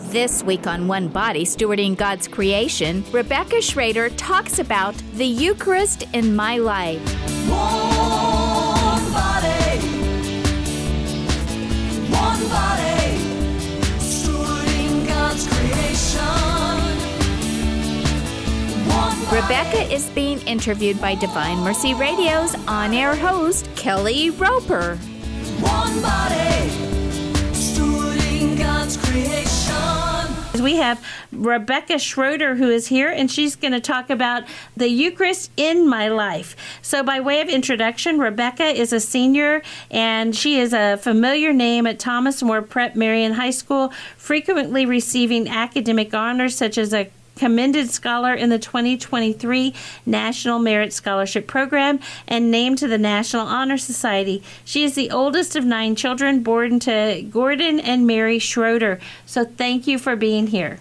This week on One Body, Stewarding God's Creation, Rebecca Schrader talks about the Eucharist in my life. One body, one body, stewarding God's creation. One. Rebecca is being interviewed by Divine Mercy Radio's on air host, Kelly Roper. One body, stewarding God's creation. We have Rebecca Schroeder who is here, and she's going to talk about the Eucharist in my life. So, by way of introduction, Rebecca is a senior, and she is a familiar name at Thomas More Prep Marian High School, frequently receiving academic honors such as a commended scholar in the 2023 National Merit Scholarship Program and named to the National Honor Society. She is the oldest of nine children born to Gordon and Mary Schroeder. So thank you for being here.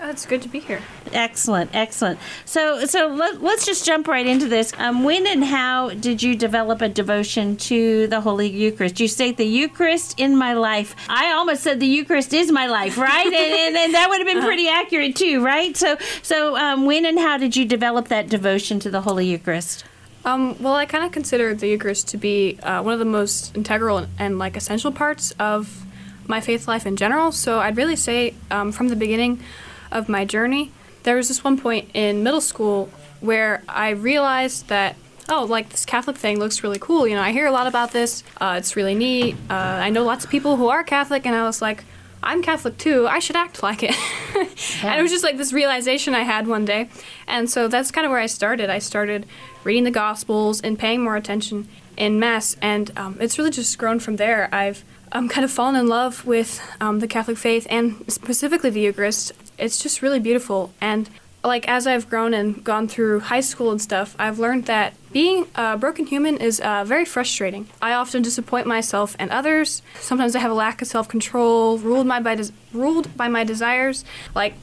Oh, it's good to be here. Excellent, excellent. So, so let, let's just jump right into this. Um, when and how did you develop a devotion to the Holy Eucharist? You state the Eucharist in my life. I almost said the Eucharist is my life, right? and, and, and that would have been pretty accurate too, right? So, so um, when and how did you develop that devotion to the Holy Eucharist? Um, well, I kind of consider the Eucharist to be uh, one of the most integral and, and like essential parts of my faith life in general. So I'd really say um, from the beginning of my journey, there was this one point in middle school where I realized that oh, like this Catholic thing looks really cool. You know, I hear a lot about this. Uh, it's really neat. Uh, I know lots of people who are Catholic, and I was like, I'm Catholic too. I should act like it. and it was just like this realization I had one day. And so that's kind of where I started. I started reading the Gospels and paying more attention in Mass. And um, it's really just grown from there. I've um, kind of fallen in love with um, the Catholic faith and specifically the Eucharist. It's just really beautiful. And like as I've grown and gone through high school and stuff, I've learned that being a broken human is uh, very frustrating. I often disappoint myself and others. Sometimes I have a lack of self-control, ruled my by des- ruled by my desires. Like,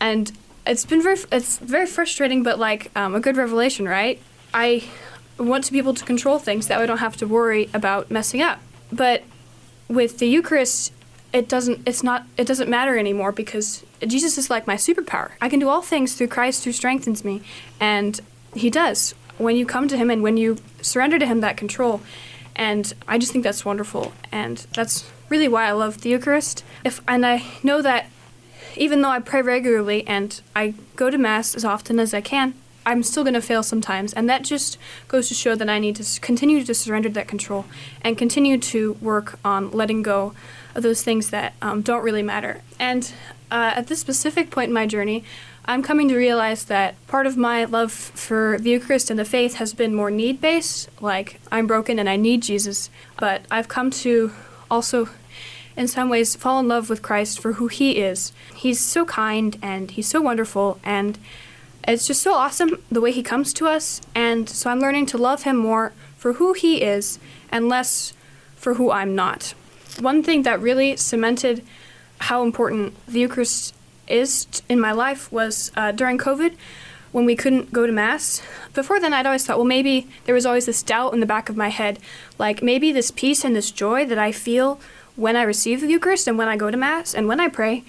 and it's been very it's very frustrating, but like um, a good revelation, right? I want to be able to control things that I don't have to worry about messing up. But with the Eucharist, it doesn't it's not it doesn't matter anymore because Jesus is like my superpower. I can do all things through Christ who strengthens me, and he does. When you come to him and when you surrender to him that control, and I just think that's wonderful, and that's really why I love the Eucharist. If and I know that even though I pray regularly and I go to mass as often as I can, I'm still going to fail sometimes, and that just goes to show that I need to continue to surrender that control and continue to work on letting go of those things that um, don't really matter. And uh, at this specific point in my journey, I'm coming to realize that part of my love for the Eucharist and the faith has been more need based, like I'm broken and I need Jesus. But I've come to also, in some ways, fall in love with Christ for who he is. He's so kind and he's so wonderful, and it's just so awesome the way he comes to us. And so I'm learning to love him more for who he is and less for who I'm not. One thing that really cemented how important the Eucharist is in my life was uh, during COVID when we couldn't go to Mass. Before then, I'd always thought, well, maybe there was always this doubt in the back of my head, like maybe this peace and this joy that I feel when I receive the Eucharist and when I go to Mass and when I pray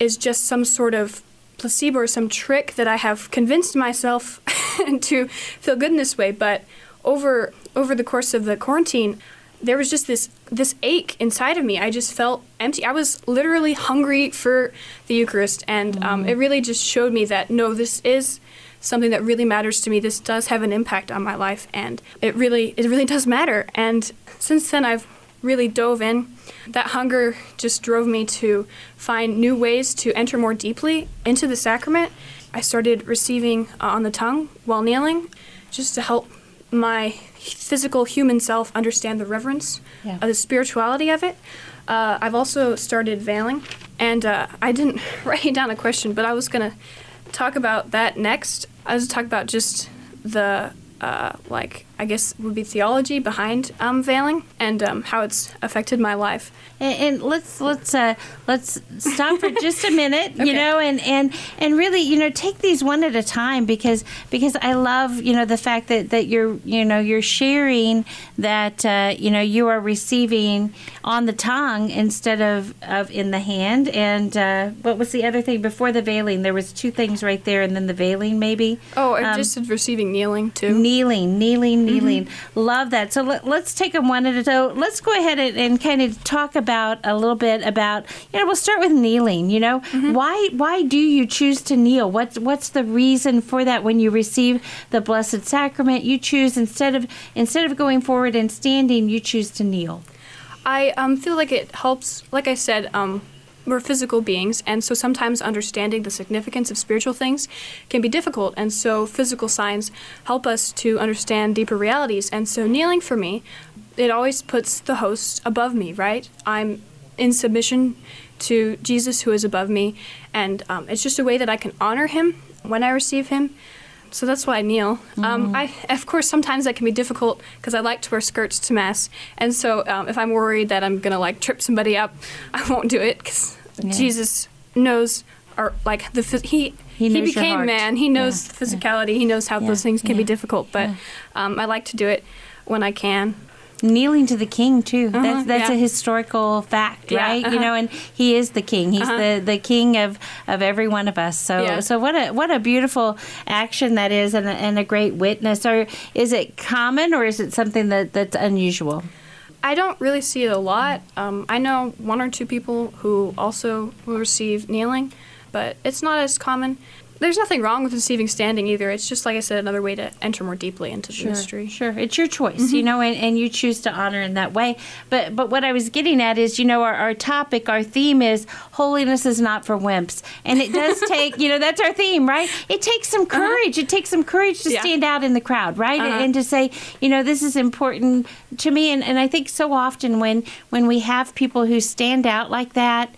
is just some sort of placebo or some trick that I have convinced myself to feel good in this way. But over over the course of the quarantine, there was just this this ache inside of me. I just felt empty. I was literally hungry for the Eucharist, and um, it really just showed me that no, this is something that really matters to me. This does have an impact on my life, and it really it really does matter. And since then, I've really dove in. That hunger just drove me to find new ways to enter more deeply into the sacrament. I started receiving uh, on the tongue while kneeling, just to help my physical human self understand the reverence Yeah. of the spirituality of it. Uh, I've also started veiling, and uh, I didn't write down a question, but I was gonna talk about that next. I was talk about just the uh, like I guess would be theology behind um, veiling and um, how it's affected my life. And, and let's let's uh, let's stop for just a minute, you know, and, and and really, you know, take these one at a time because because I love, you know, the fact that, that you're you know you're sharing that uh, you know you are receiving on the tongue instead of of in the hand. And uh, what was the other thing before the veiling? There was two things right there, and then the veiling maybe. Oh, and Um, just receiving kneeling too. Kneeling, kneeling, Mm-hmm. Love that. So let, let's take them one at a time. Let's go ahead and, and kind of talk about a little bit about. You know, we'll start with kneeling. You know, Mm-hmm. why why do you choose to kneel? What's what's the reason for that? When you receive the blessed sacrament, you choose instead of instead of going forward and standing, you choose to kneel. I um, feel like it helps, like I said, um, we're physical beings, and so sometimes understanding the significance of spiritual things can be difficult, and so physical signs help us to understand deeper realities. And so kneeling for me, it always puts the host above me, right? I'm in submission to Jesus who is above me, and um, it's just a way that I can honor him when I receive him. So that's why I kneel. Um, I, of course, sometimes that can be difficult because I like to wear skirts to mass, and so um, if I'm worried that I'm gonna like trip somebody up, I won't do it because Yeah. Jesus knows, or like the phys- he He became man. He knows Yeah, the physicality. He knows how Yeah, those things can be difficult, but yeah. um, I like to do it when I can. Kneeling to the king too. that's that's yeah. a historical fact, Yeah, right? You uh-huh. know, and he is the king. He's Uh-huh. the, the king of, of every one of us. So Yeah. so what a what a beautiful action that is, and a, and a great witness. Or is it common, or is it something that, that's unusual? I don't really see it a lot. Um, I know one or two people who also will receive kneeling, but it's not as common. There's nothing wrong with receiving standing either. It's just, like I said, another way to enter more deeply into the mystery. Sure, it's your choice, Mm-hmm. you know, and, and you choose to honor in that way. But but what I was getting at is, you know, our, our topic, our theme is holiness is not for wimps, and it does take, you know, that's our theme, right? It takes some courage. It takes some courage to Uh-huh. Yeah. stand out in the crowd, right, Uh-huh. and to say, you know, this is important to me. And, and I think so often when when we have people who stand out like that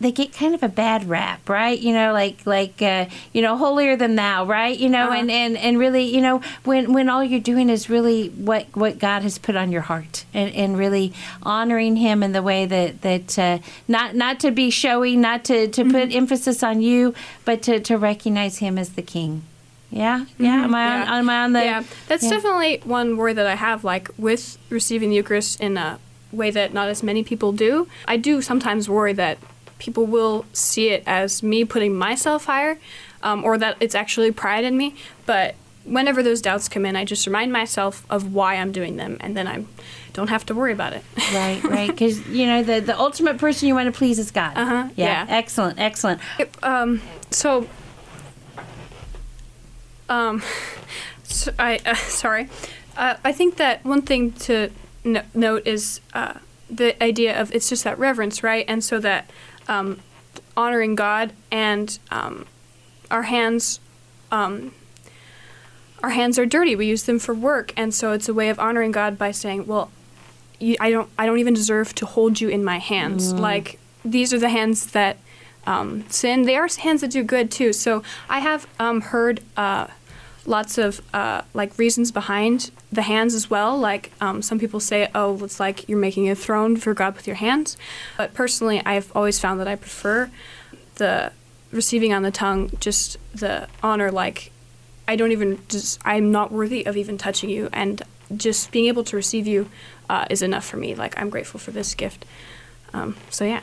they get kind of a bad rap, right? You know, like like uh, you know, holier than thou, right? You know, Uh-huh. and, and and really, you know, when when all you're doing is really what what God has put on your heart, and, and really honoring Him in the way that that uh, not not to be showy, not to to Mm-hmm. put emphasis on you, but to to recognize Him as the King. Yeah, yeah. Am I on, Mm-hmm. Yeah. am I on the? yeah, that's yeah. definitely one worry that I have, like with receiving the Eucharist in a way that not as many people do. I do sometimes worry that people will see it as me putting myself higher, um, or that it's actually pride in me. But whenever those doubts come in, I just remind myself of why I'm doing them, and then I don't have to worry about it. Right, right. Because you know the the ultimate person you want to please is God. Uh-huh, yeah. Excellent, excellent. Yep, um, so, um, so I uh, sorry. Uh, I think that one thing to no- note is uh, the idea of it's just that reverence, right? And so that um, honoring God and um, our hands. Um, our hands are dirty. We use them for work, and so it's a way of honoring God by saying, "Well, you, I don't I don't even deserve to hold you in my hands. Like these are the hands that um, sin. They are hands that do good too. So I have um, heard uh, lots of uh, like reasons behind the hands as well. Like um, some people say, oh, it's like you're making a throne for God with your hands. But personally, I've always found that I prefer the receiving on the tongue, just the honor, like I don't even just I'm not worthy of even touching you, and just being able to receive you uh, is enough for me. Like I'm grateful for this gift. Um, so yeah.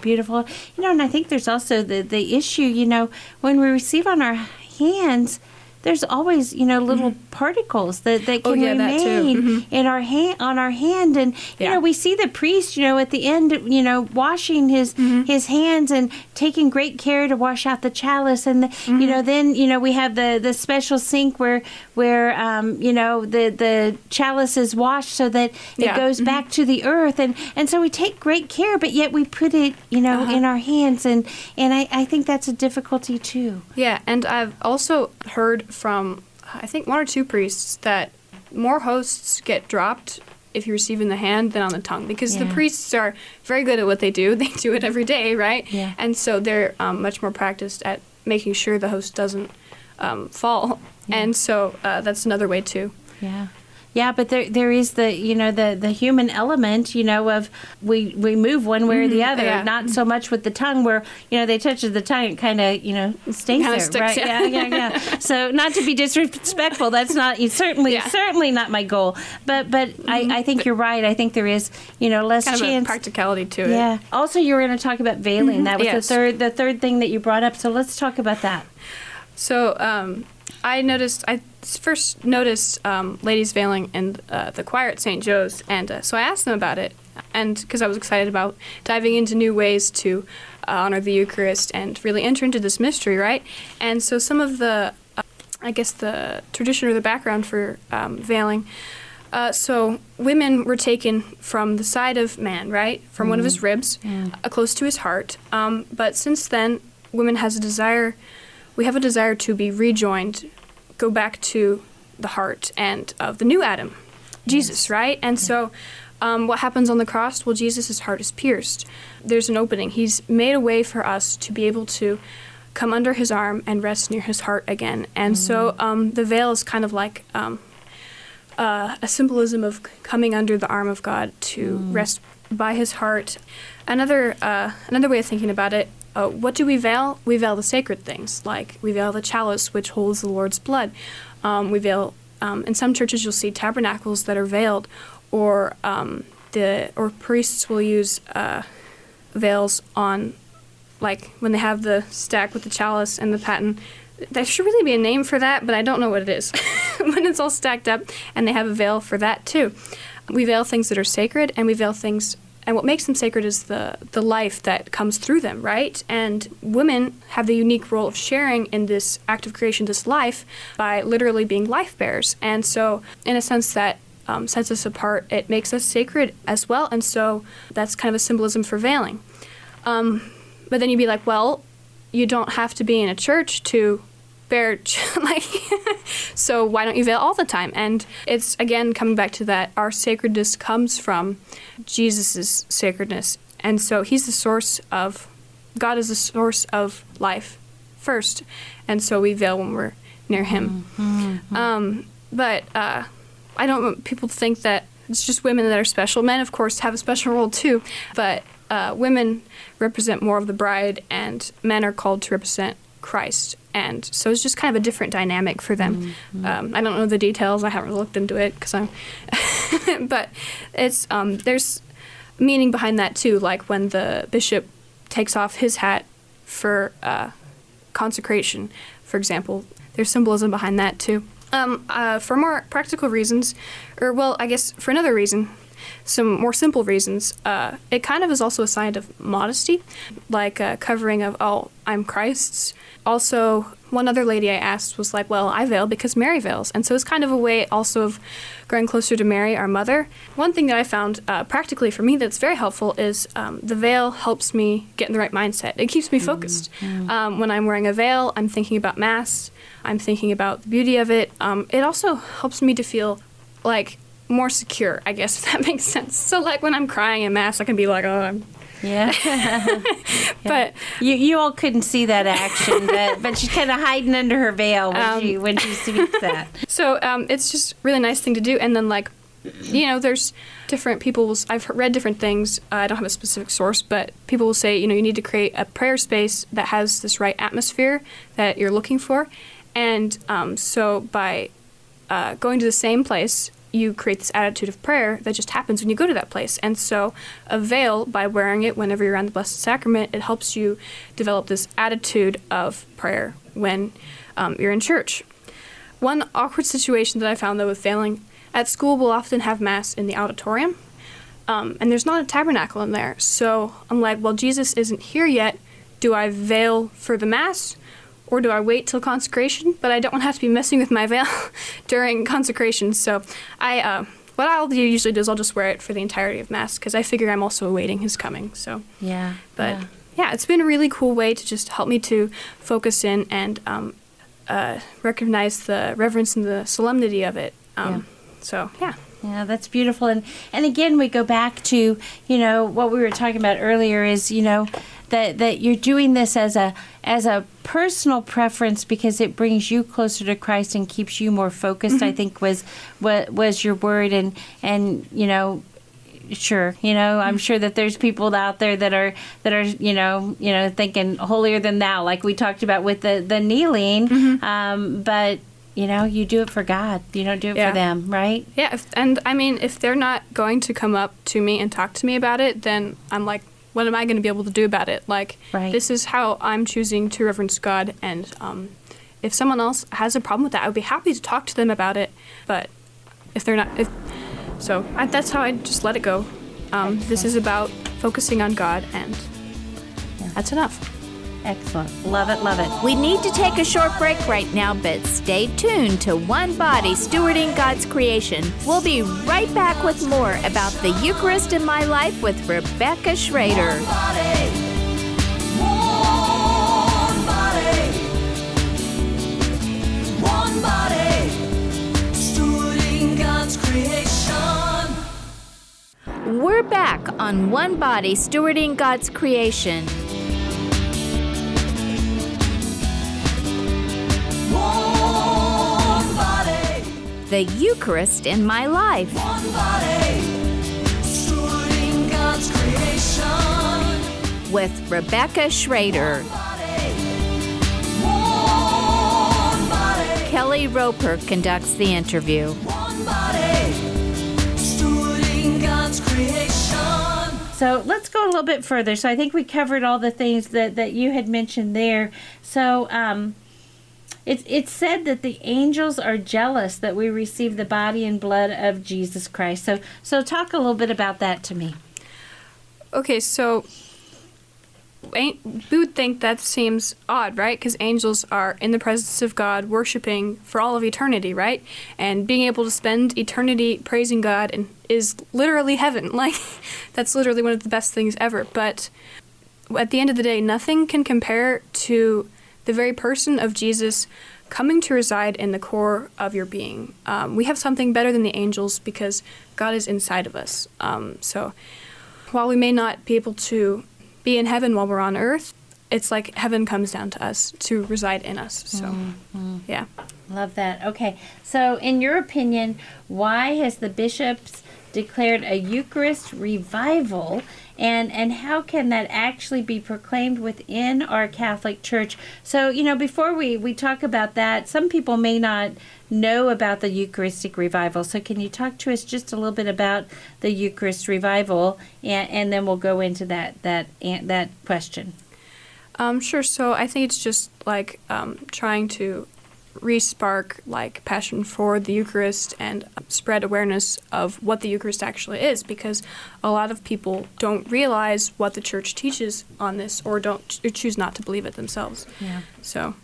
Beautiful. You know, and I think there's also the the issue. You know, when we receive on our hands, there's always you know little particles that that Mm-hmm. Oh, can yeah, that too. remain Mhm. in our hand on our hand, and you Yeah. know we see the priest. You know, at the end, you know, washing his Mm-hmm. his hands and taking great care to wash out the chalice, and the, Mm-hmm. you know then you know we have the the special sink where where um, you know the the chalice is washed so that it Yeah. Mm-hmm. goes back to the earth, and and so we take great care, but yet we put it you know Uh-huh. in our hands, and and I, I think that's a difficulty too. Yeah, and I've also heard from I think one or two priests that more hosts get dropped if you receive in the hand than on the tongue because the priests are very good at what they do. They do it every day, right? Yeah. And so they're um, much more practiced at making sure the host doesn't um, fall. And so uh, that's another way too. Yeah. Yeah, but there there is the you know the the human element you know of we we move one way or the other yeah. not so much with the tongue where you know they touch the tongue it kind of you know stays there sticks, right yeah. yeah yeah yeah so not to be disrespectful that's not certainly Yeah. Mm-hmm. certainly not my goal but but I, I think you're right I think there is you know less Kind of a chance practicality to it. yeah also you were going to talk about veiling that was Mm-hmm. Yes. the third the third thing that you brought up so let's talk about that So um, I noticed, I first noticed um, ladies veiling in uh, the choir at St. Joe's, and uh, so I asked them about it, and because I was excited about diving into new ways to uh, honor the Eucharist and really enter into this mystery, right? And so some of the, uh, I guess the tradition or the background for um, veiling. Uh, so women were taken from the side of man, right, from one of his ribs, uh, close to his heart. Um, but since then, women has a desire we have a desire to be rejoined, go back to the heart and of the new Adam, Jesus, right? And so, um, what happens on the cross? Well, Jesus' heart is pierced. There's an opening. He's made a way for us to be able to come under his arm and rest near his heart again. And so, um, the veil is kind of like um, uh, a symbolism of coming under the arm of God to rest by His heart. Another uh, another way of thinking about it. Uh, what do we veil? We veil the sacred things, like we veil the chalice, which holds the Lord's blood. Um, we veil. Um, in some churches, you'll see tabernacles that are veiled, or um, the or priests will use uh, veils on, like when they have the stack with the chalice and the paten. There should really be a name for that, but I don't know what it is. when it's all stacked up, and they have a veil for that too. We veil things that are sacred, and we veil things. And what makes them sacred is the the life that comes through them, right? And women have the unique role of sharing in this act of creation, this life, by literally being life bearers. And so, in a sense, that um, sets us apart. It makes us sacred as well. And so, that's kind of a symbolism for veiling. Um, but then you'd be like, well, you don't have to be in a church to like so why don't you veil all the time? And it's again coming back to that our sacredness comes from jesus' sacredness. And so he's the source of god is the source of life first. And so we veil when we're near him. Um, but uh, i don't want people to think that it's just women that are special. Men of course have a special role too. But uh, women represent more of the bride and men are called to represent christ and so it's just kind of a different dynamic for them. Um, i don't know the details. I haven't looked into it because i'm but it's um, there's meaning behind that too like when the bishop takes off his hat for uh, consecration for example there's symbolism behind that too. Um, uh, for more practical reasons or well i guess for another reason some more simple reasons. Uh, it kind of is also a sign of modesty like uh, covering of oh i'm christ's. Also one other lady i asked was like well i veil because mary veils. And so it's kind of a way also of growing closer to mary our mother. One thing that i found uh, practically for me that's very helpful is um, the veil helps me get in the right mindset. It keeps me focused. Um, when i'm wearing a veil i'm thinking about mass. I'm thinking about the beauty of it. Um, it also helps me to feel like more secure i guess if that makes sense so like when i'm crying in mass i can be like oh i'm yeah but You you all couldn't see that action, but but she's kind of hiding under her veil when Um, she when she speaks that. So um, it's just really nice thing to do. And then like, you know, there's different people. Will, I've read different things. Uh, I don't have a specific source, but people will say, you know, you need to create a prayer space that has this right atmosphere that you're looking for. And um, so by uh, going to the same place, you create this attitude of prayer that just happens when you go to that place. And so, a veil, by wearing it whenever you're around the Blessed Sacrament, it helps you develop this attitude of prayer when um, you're in church. One awkward situation that I found though with veiling at school, we'll often have Mass in the auditorium, um, and there's not a tabernacle in there. So I'm like, well, Jesus isn't here yet. Do I veil for the Mass? Or do I wait till consecration? But I don't want to have to be messing with my veil during consecration. So I, uh, what I'll do usually do is I'll just wear it for the entirety of Mass because I figure I'm also awaiting His coming. So Yeah, but yeah. yeah. it's been a really cool way to just help me to focus in and um, uh, recognize the reverence and the solemnity of it. Um, So yeah, Yeah, that's beautiful. And and again, we go back to you know what we were talking about earlier is you know that that you're doing this as a as a personal preference because it brings you closer to Christ and keeps you more focused. I mm-hmm. think was what was your word. And and you know sure you know i'm mm-hmm. sure that there's people out there that are that are you know you know thinking holier than thou like we talked about with the the kneeling. Mm-hmm. Um, but you know you do it for god. You don't do it Yeah. for them right? Yeah, if, and I mean, if they're not going to come up to me and talk to me about it, then I'm like, what am I going to be able to do about it? Like, Right. this is how I'm choosing to reverence God, and um, if someone else has a problem with that, I would be happy to talk to them about it. But if they're not, if so, I, that's how I just let it go. Um, this is about focusing on God, and that's enough. Excellent love it love it We need to take a short break right now, but stay tuned to One Body Stewarding God's Creation. We'll be right back with more about the Eucharist in my life with Rebecca Schrader. body, one body, one body, stewarding God's creation. We're back on One Body Stewarding God's Creation. The Eucharist in my life. one body, stewarding God's creation. with Rebecca Schrader. One body, Kelly Roper conducts the interview. one body, stewarding God's creation. So let's go a little bit further. So I think we covered all the things that, that you had mentioned there. So um, it's it's said that the angels are jealous that we receive the body and blood of Jesus Christ. So so talk a little bit about that to me. Okay, so ain't, we would think that seems odd, right? Because angels are in the presence of God, worshiping for all of eternity, right? And being able to spend eternity praising God and is literally heaven. Like, that's literally one of the best things ever. But at the end of the day, nothing can compare to the very person of Jesus coming to reside in the core of your being. Um, we have something better than the angels because God is inside of us. Um, so while we may not be able to be in heaven while we're on earth, it's like heaven comes down to us to reside in us. So, yeah. Love that. Okay. So in your opinion, why has the bishops declared a Eucharist revival and and how can that actually be proclaimed within our Catholic Church? So, you know, before we we talk about that, some people may not know about the Eucharistic revival. So, can you talk to us just a little bit about the Eucharist revival and and then we'll go into that that that question. Um, sure. So I think it's just like um, trying to re-spark like passion for the Eucharist and spread awareness of what the Eucharist actually is, because a lot of people don't realize what the Church teaches on this, or don't or choose not to believe it themselves. Yeah. So,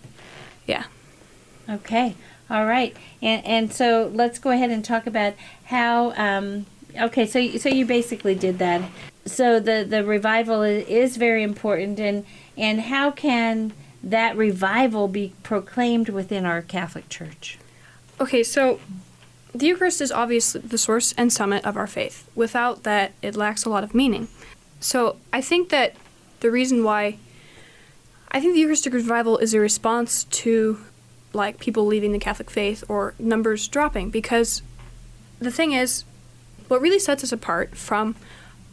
yeah. Okay. All right. And and so let's go ahead and talk about how. Um, okay. So so you basically did that. So the the revival is very important, and and how can that revival be proclaimed within our Catholic Church? Okay, so the Eucharist is obviously the source and summit of our faith. Without that, it lacks a lot of meaning. So I think that the reason why I think the Eucharistic revival is a response to like people leaving the Catholic faith or numbers dropping because the thing is what really sets us apart from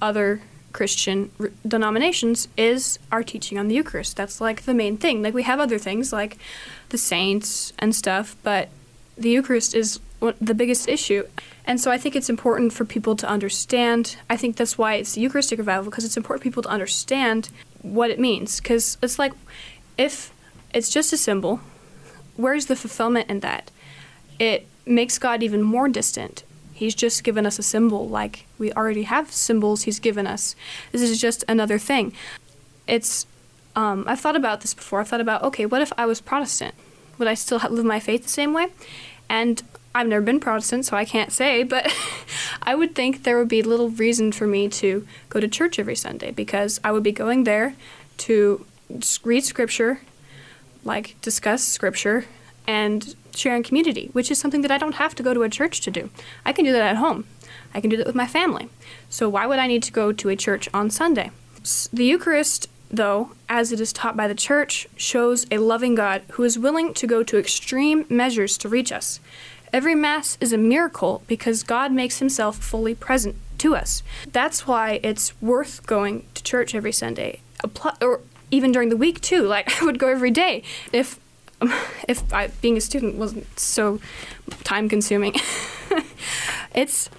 other Christian r- denominations is our teaching on the Eucharist. That's like the main thing. Like we have other things like the saints and stuff, but the Eucharist is the biggest issue. And so I think it's important for people to understand. I think that's why it's the Eucharistic revival because it's important for people to understand what it means. Because it's like if it's just a symbol, where's the fulfillment in that? It makes God even more distant. He's just given us a symbol, like we already have symbols He's given us. This is just another thing. It's, um, I've thought about this before. I've thought about, okay, what if I was Protestant? Would I still live my faith the same way? And I've never been Protestant, so I can't say, but I would think there would be little reason for me to go to church every Sunday because I would be going there to read scripture, like discuss scripture, and share in community, which is something that I don't have to go to a church to do. I can do that at home. I can do that with my family. So why would I need to go to a church on Sunday? The Eucharist though, as it is taught by the church, shows a loving God who is willing to go to extreme measures to reach us. Every Mass is a miracle because God makes himself fully present to us. That's why it's worth going to church every Sunday, or even during the week too. Like I would go every day if if I, being a student wasn't so time consuming. it's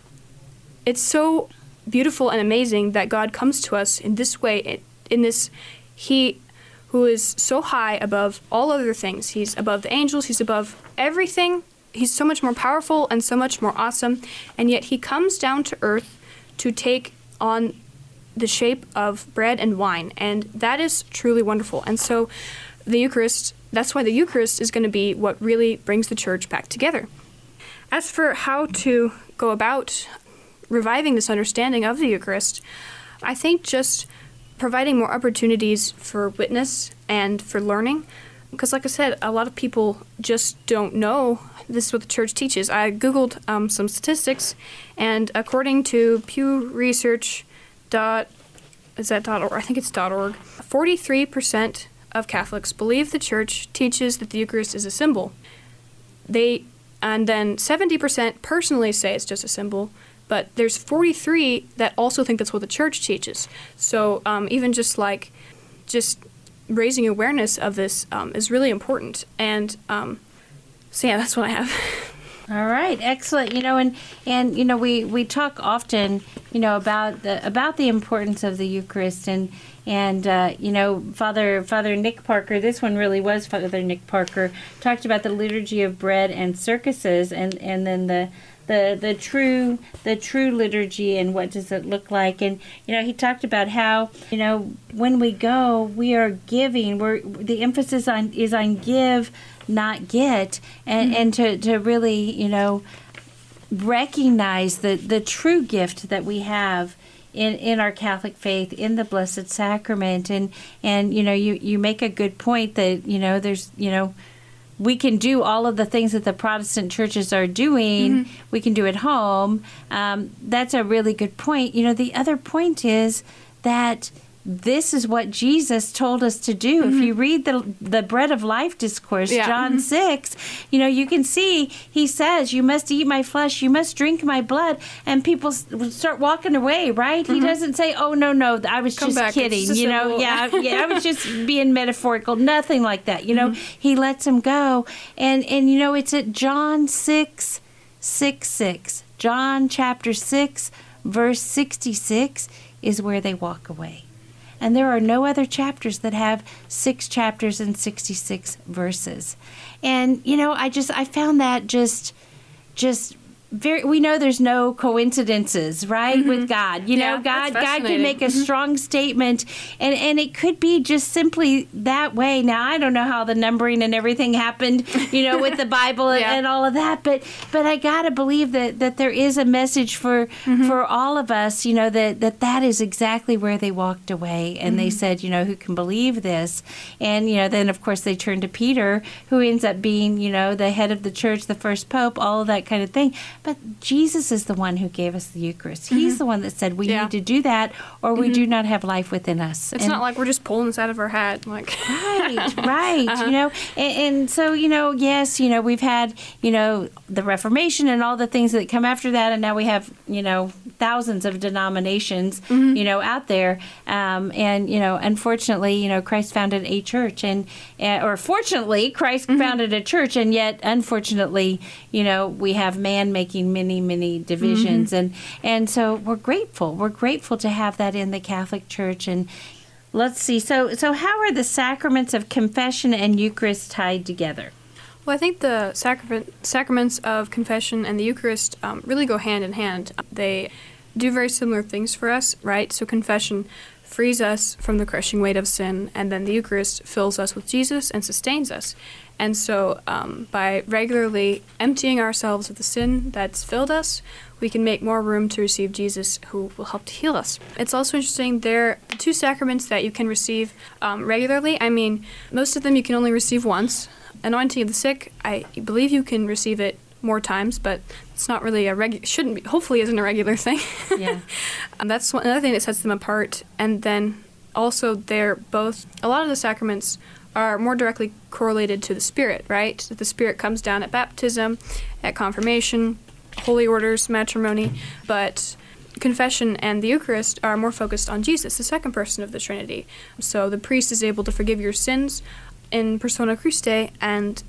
it's so beautiful and amazing that God comes to us in this way, in, in this He who is so high above all other things. He's above the angels, He's above everything. He's so much more powerful and so much more awesome, and yet He comes down to earth to take on the shape of bread and wine, and that is truly wonderful. And so, the Eucharist, that's why the Eucharist is going to be what really brings the church back together. As for how to go about reviving this understanding of the Eucharist, I think just providing more opportunities for witness and for learning. Because, like I said, a lot of people just don't know this is what the church teaches. I Googled um, some statistics, and according to Pew Research, dot, is that dot org? I think it's dot org. 43% of Catholics believe the church teaches that the Eucharist is a symbol. They and then 70% personally say it's just a symbol, but there's 43 that also think that's what the church teaches. So um, even just like just raising awareness of this um, is really important. And um, so yeah, that's what I have. All right, excellent. You know, and and you know, we we talk often, you know, about the about the importance of the Eucharist, and and uh, you know, Father Father Nick Parker. This one really was Father Nick Parker talked about the liturgy of bread and circuses, and and then the the the true the true liturgy and what does it look like and you know he talked about how you know when we go we are giving we're the emphasis on is on give not get and and to to really you know recognize the the true gift that we have in, in our Catholic faith in the Blessed Sacrament and and you know you you make a good point that you know there's you know we can do all of the things that the Protestant churches are doing. We can do at home. Um, that's a really good point. You know, the other point is that this is what Jesus told us to do. If you mm-hmm. read the the bread of life discourse, Yeah. John mm-hmm. 6, you know, you can see he says, You must eat my flesh, you must drink my blood. And people start walking away, right? He mm-hmm. doesn't say, Oh, no, no, I was Come just back, kidding. just You know, symbol." yeah, yeah, I was just being metaphorical. Nothing like that. You know, he lets him go. And, and, you know, it's at John 6, 6, 6. John chapter 6, verse 66 is where they walk away. And there are no other chapters that have six chapters and 66 verses. And, you know, I just, I found that just, just very, we know there's no coincidences, right, with God. You know, Mm-hmm. God, God can make a strong statement and, and it could be just simply that way. Now, I don't know how the numbering and everything happened, you know, with the Bible and, Yeah. and all of that, but, but I got to believe that, that there is a message for, Mm-hmm. for all of us, you know, that, that that is exactly where they walked away. And they Mm-hmm. said, you know, who can believe this? And, you know, then of course they turned to Peter, who ends up being, you know, the head of the church, the first pope, all of that kind of thing. But Jesus is the one who gave us the Eucharist. He's the one that said we Mm-hmm. Yeah. need to do that or we do not have life within us. It's And- not like we're just pulling this out of our hat. Like, right right you know and, and so you know yes you know we've had you know the reformation and all the things that come after that and now we have you know thousands of denominations you know out there. Um, and you know unfortunately you know christ founded a church and uh, or fortunately christ founded a church and yet unfortunately you know we have man making many many divisions. And and so we're grateful. We're grateful to have that in the catholic church. And Let's see. So, so how are the sacraments of confession and Eucharist tied together? Well, I think the sacrament, sacraments of confession and the Eucharist um, really go hand in hand. They do very similar things for us, right? So, confession frees us from the crushing weight of sin, and then the Eucharist fills us with Jesus and sustains us. And so, um, by regularly emptying ourselves of the sin that's filled us, we can make more room to receive Jesus, who will help to heal us. It's also interesting, there are two sacraments that you can receive um, regularly. I mean, most of them you can only receive once. Anointing of the sick, I believe you can receive it more times, but it's not really a regular, shouldn't be, hopefully isn't a regular thing. Yeah. Um, that's one, another thing that sets them apart. And then also they're both a lot of the sacraments are more directly correlated to the spirit right the spirit comes down at baptism at confirmation holy orders matrimony but confession and the eucharist are more focused on jesus the second person of the trinity so the priest is able to forgive your sins in persona christi and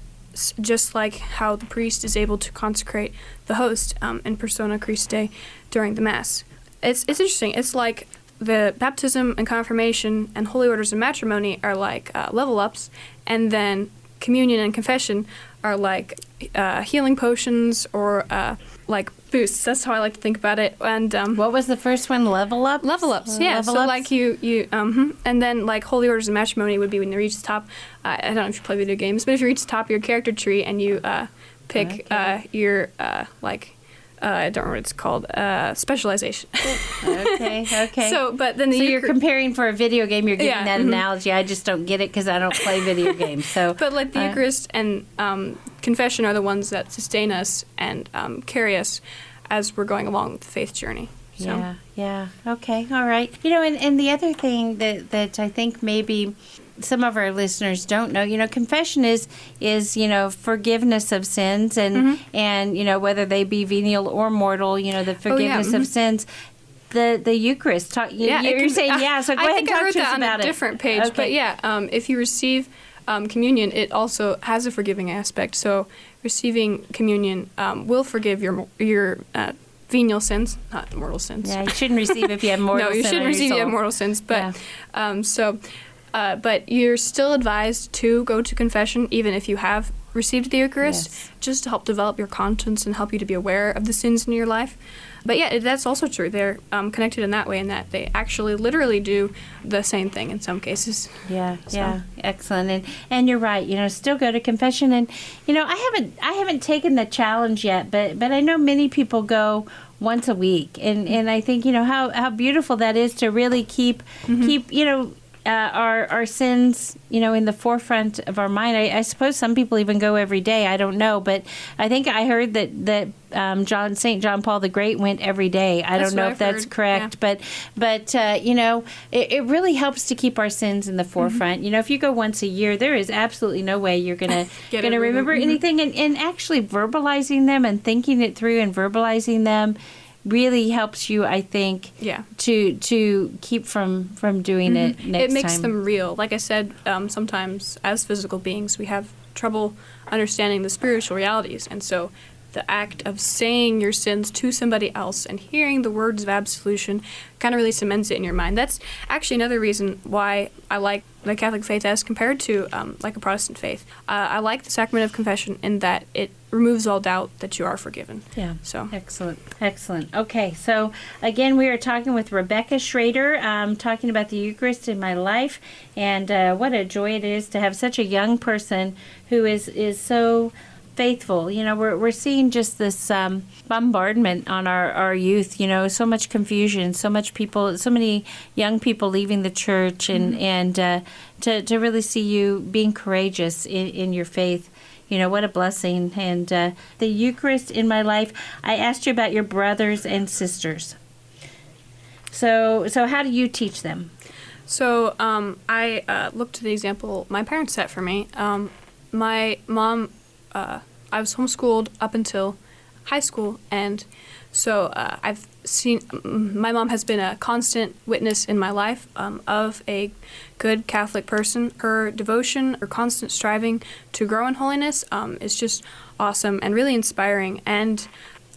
just like how the priest is able to consecrate the host um, in persona christi during the mass. It's, it's interesting. It's like the baptism and confirmation and holy orders and matrimony are like uh, level ups and then communion and confession are like uh, healing potions or uh, like boosts that's how i like to think about it and um, What was the first one? Level up. level ups yeah Level so ups? like you you um hmm. and then like holy orders and matrimony would be when you reach the top uh, i don't know if you play video games but if you reach the top of your character tree and you uh, pick Okay. uh, your uh, like uh, i don't remember what it's called uh, specialization okay. Okay. so but then the So you're Euchar- comparing for a video game. You're giving Yeah, that mhm. analogy. I just don't get it because I don't play video games. So, But like the Uh, Eucharist and um, confession are the ones that sustain us and um, carry us as we're going along the faith journey. So Yeah, yeah. Okay, all right. You know, and, and the other thing that, that I think maybe some of our listeners don't know, you know, confession is is, you know, forgiveness of sins and Mm-hmm. and you know, whether they be venial or mortal, you know, the forgiveness of mhm. sins. The the Eucharist talk you, yeah, you're saying I- yeah, so go I ahead think and I talk wrote to us that on about a it. different page. But yeah, um, if you receive um, communion, it also has a forgiving aspect. So receiving communion um, will forgive your your uh, venial sins, not mortal sins. Yeah, you shouldn't receive if you have mortal no, you shouldn't receive if you have mortal sins. But Yeah. um, so, uh, but you're still advised to go to confession, even if you have received the Eucharist, Yes. just to help develop your conscience and help you to be aware of the sins in your life. But yeah, that's also true. They're um, connected in that way, in that they actually literally do the same thing in some cases. Yeah, So- yeah, excellent. And and you're right. You know, still go to confession. And you know, I haven't I haven't taken the challenge yet, but but I know many people go once a week, and and I think you know how how beautiful that is to really keep keep you know. Uh, our our sins, you know, in the forefront of our mind. I, I suppose some people even go every day. I don't know, but I think I heard that that um, John Saint John Paul the Great went every day. I That's don't know if I've that's heard, correct, yeah. but but uh, you know it, it really helps to keep our sins in the Mm-hmm. forefront you know if you go once a year there is absolutely no way you're gonna Get gonna remember Mhm. anything and, and actually verbalizing them and thinking it through and verbalizing them really helps you i think Yeah. to to keep from from doing it next Mm-hmm. it makes time them real. Like I said, um, sometimes as physical beings, we have trouble understanding the spiritual realities, and so the act of saying your sins to somebody else and hearing the words of absolution kind of really cements it in your mind. That's actually another reason why I like the Catholic faith as compared to um, like a Protestant faith. Uh, I like the sacrament of confession in that it removes all doubt that you are forgiven. Yeah. So Excellent. Excellent. Okay. So, again, we are talking with Rebecca Schrader, um, talking about the Eucharist in my life. And uh, what a joy it is to have such a young person who is, is so faithful. You know, we're, we're seeing just this um, bombardment on our, our youth, you know, so much confusion, so much people, so many young people leaving the church, and, and uh, to, to really see you being courageous in, in your faith. You know what a blessing. And uh, the eucharist in my life i asked you about your brothers and sisters. So so how do you teach them? So um, I uh, looked to the example my parents set for me. Um, my mom, uh, I was homeschooled up until high school, and so uh, I've seen. My mom has been a constant witness in my life um, of a good Catholic person. Her devotion, her constant striving to grow in holiness, um, is just awesome and really inspiring. And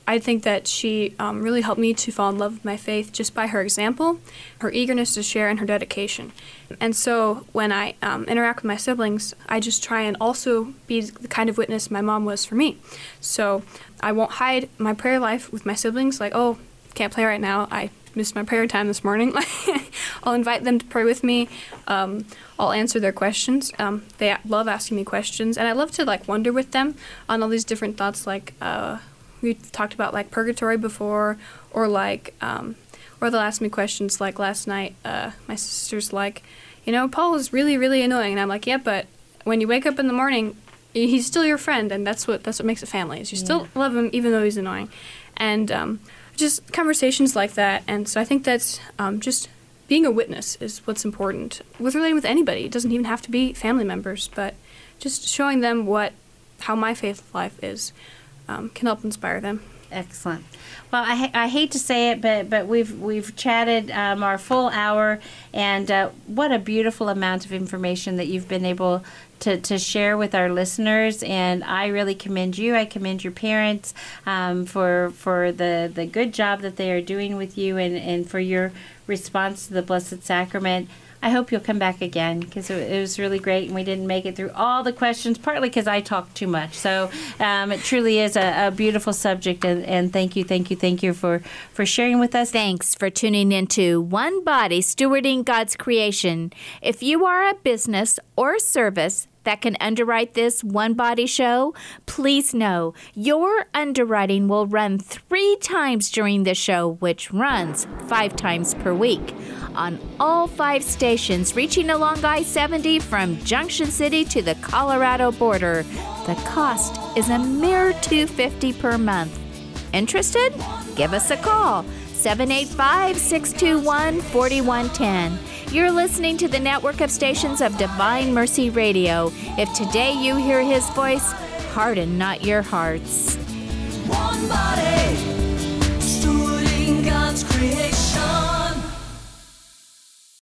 I think that she um, really helped me to fall in love with my faith just by her example, her eagerness to share, and her dedication. And so when I um, interact with my siblings, I just try and also be the kind of witness my mom was for me. So I won't hide my prayer life with my siblings, like, oh, can't play right now. I missed my prayer time this morning. I'll invite them to pray with me. Um, I'll answer their questions. Um, they love asking me questions, and I love to like wonder with them on all these different thoughts, like. Uh, we talked about like purgatory before, or like, um, or they'll ask me questions like last night. Uh, my sister's like, you know, Paul is really, really annoying, and I'm like, yeah, but when you wake up in the morning, he's still your friend, and that's what that's what makes a family. Is you still love him even though he's annoying, and um, just conversations like that. And so I think that's um, just being a witness is what's important with relating with anybody. It doesn't even have to be family members, but just showing them what how my faith life is um, can help inspire them. Excellent. Well, I, I hate to say it, but but we've we've chatted um, our full hour, and uh, what a beautiful amount of information that you've been able to, to share with our listeners. And I really commend you. I commend your parents um, for for the the good job that they are doing with you, and and for your response to the Blessed Sacrament. I hope you'll come back again because it, it was really great and we didn't make it through all the questions, partly because I talked too much. So um, it truly is a, a beautiful subject, and, and thank you, thank you, thank you for, for sharing with us. Thanks for tuning into One Body Stewarding God's Creation. If you are a business or service that can underwrite this One Body show, please know your underwriting will run three times during the show, which runs five times per week. On all five stations reaching along I 70 from Junction City to the Colorado border, the cost is a mere 250 per month. Interested? Give us a call 785 621 4110. You're listening to the network of stations of Divine Mercy Radio. If today you hear his voice, harden not your hearts. One body, stewarding God's creation.